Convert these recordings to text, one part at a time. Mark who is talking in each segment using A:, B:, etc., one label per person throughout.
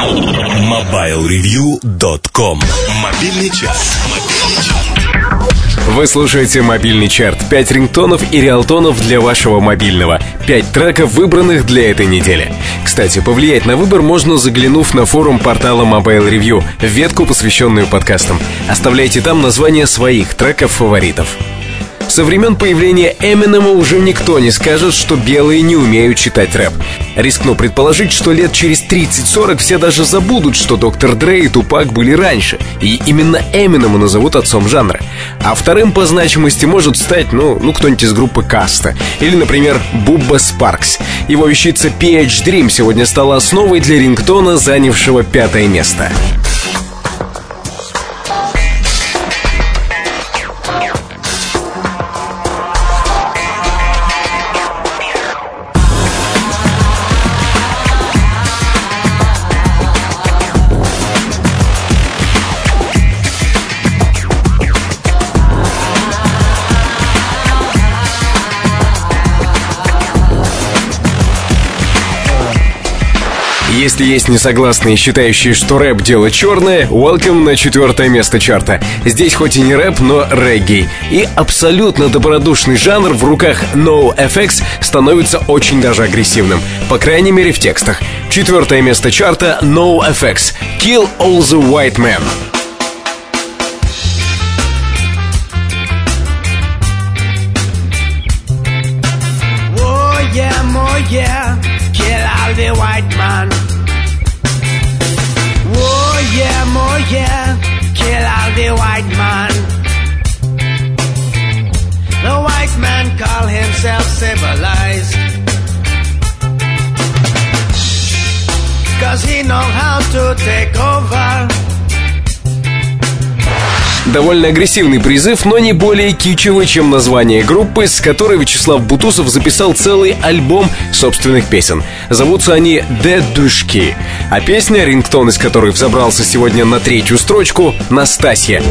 A: MobileReview.com Мобильный час.
B: Вы слушаете мобильный чарт. Пять рингтонов и реалтонов для вашего мобильного. Пять треков, выбранных для этой недели. Кстати, повлиять на выбор можно, заглянув на форум портала Mobile Review, ветку, посвященную подкастам. Оставляйте там названия своих треков-фаворитов. Со времен появления Эминема уже никто не скажет, что белые не умеют читать рэп. Рискну предположить, что лет через 30-40 все даже забудут, что Доктор Дрей и Тупак были раньше, и именно Эминема назовут отцом жанра. А вторым по значимости может стать, ну, ну кто-нибудь из группы Каста. Или, например, Бубба Спаркс. Его вещица PH Dream сегодня стала основой для рингтона, занявшего пятое место. Если есть несогласные, считающие, что рэп — дело черное, welcome на четвертое место чарта. Здесь хоть и не рэп, но регги. И абсолютно добродушный жанр в руках NoFX становится очень даже агрессивным. По крайней мере в текстах. Четвертое место чарта NoFX. Kill All the White Men.
C: Yeah, kill all the white man. Yeah, kill all the white man. The white man call himself civilized. Cause he know how to take over.
B: Довольно агрессивный призыв, но не более кичевый, чем название группы, с которой Вячеслав Бутусов записал целый альбом собственных песен. Зовутся они «Дедушки», а песня, рингтон из которой взобрался сегодня на третью строчку, «Настасья».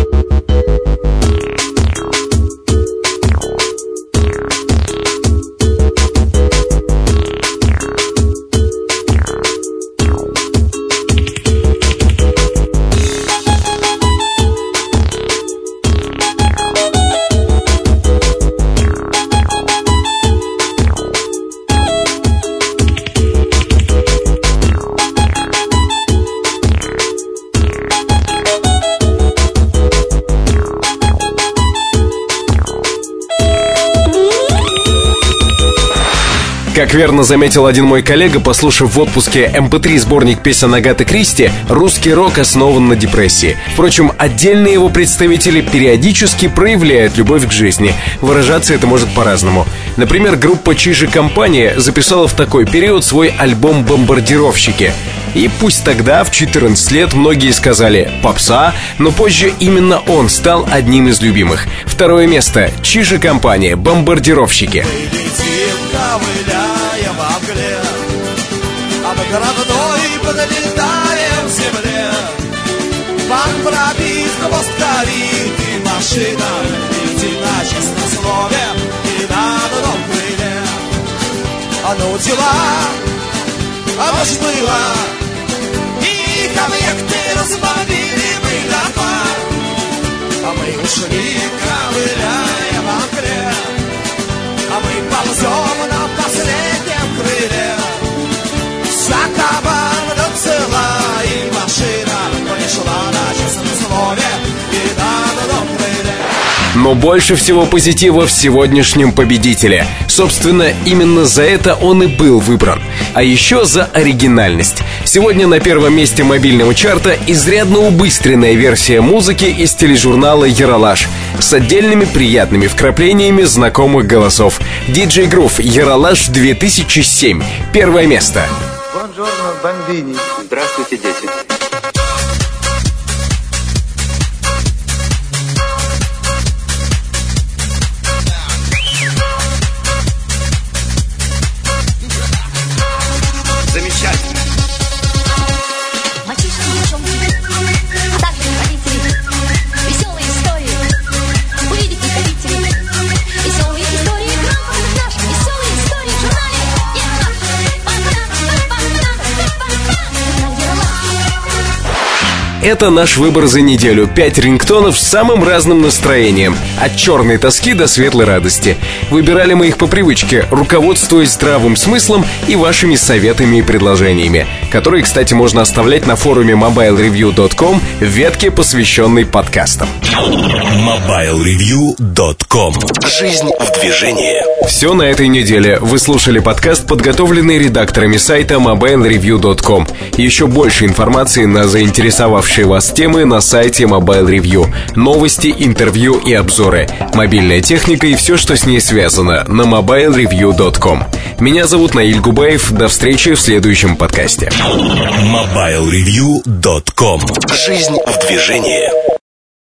B: Как верно заметил один мой коллега, послушав в отпуске MP3 сборник песен Агаты Кристи, русский рок основан на депрессии. Впрочем, отдельные его представители периодически проявляют любовь к жизни. Выражаться это может по-разному. Например, группа Чижи Компания записала в такой период свой альбом «Бомбардировщики». И пусть тогда, в 14 лет, многие сказали «попса», но позже именно он стал одним из любимых. Второе место – Чижи Компания «Бомбардировщики».
D: Летим, Гробной подлетаем к земле. Банк пробит, хвост горит, и машина летит на слове И на одном крыле. А ну дела, а может было, И объекты разбомбили мы дома, А мы ушли, ковыляя
B: Но больше всего позитива в сегодняшнем победителе. Собственно, именно за это он и был выбран. А еще за оригинальность. Сегодня на первом месте мобильного чарта изрядно убыстренная версия музыки из тележурнала «Яралаш» с отдельными приятными вкраплениями знакомых голосов. Диджей Грув «Яралаш 2007». Первое место.
E: Здравствуйте, дети.
B: Это наш выбор за неделю. Пять рингтонов с самым разным настроением. От черной тоски до светлой радости. Выбирали мы их по привычке, руководствуясь здравым смыслом и вашими советами и предложениями, которые, кстати, можно оставлять на форуме mobilereview.com в ветке, посвященной подкастам.
A: mobilereview.com Жизнь в движении.
B: Все на этой неделе. Вы слушали подкаст, подготовленный редакторами сайта mobilereview.com. Еще больше информации на заинтересовавшие вас темы на сайте Mobile Review. Новости, интервью и обзоры. Мобильная техника и все, что с ней связано на mobilereview.com. Меня зовут Наиль Губаев. До встречи в следующем подкасте.
A: mobilereview.com Жизнь в движении.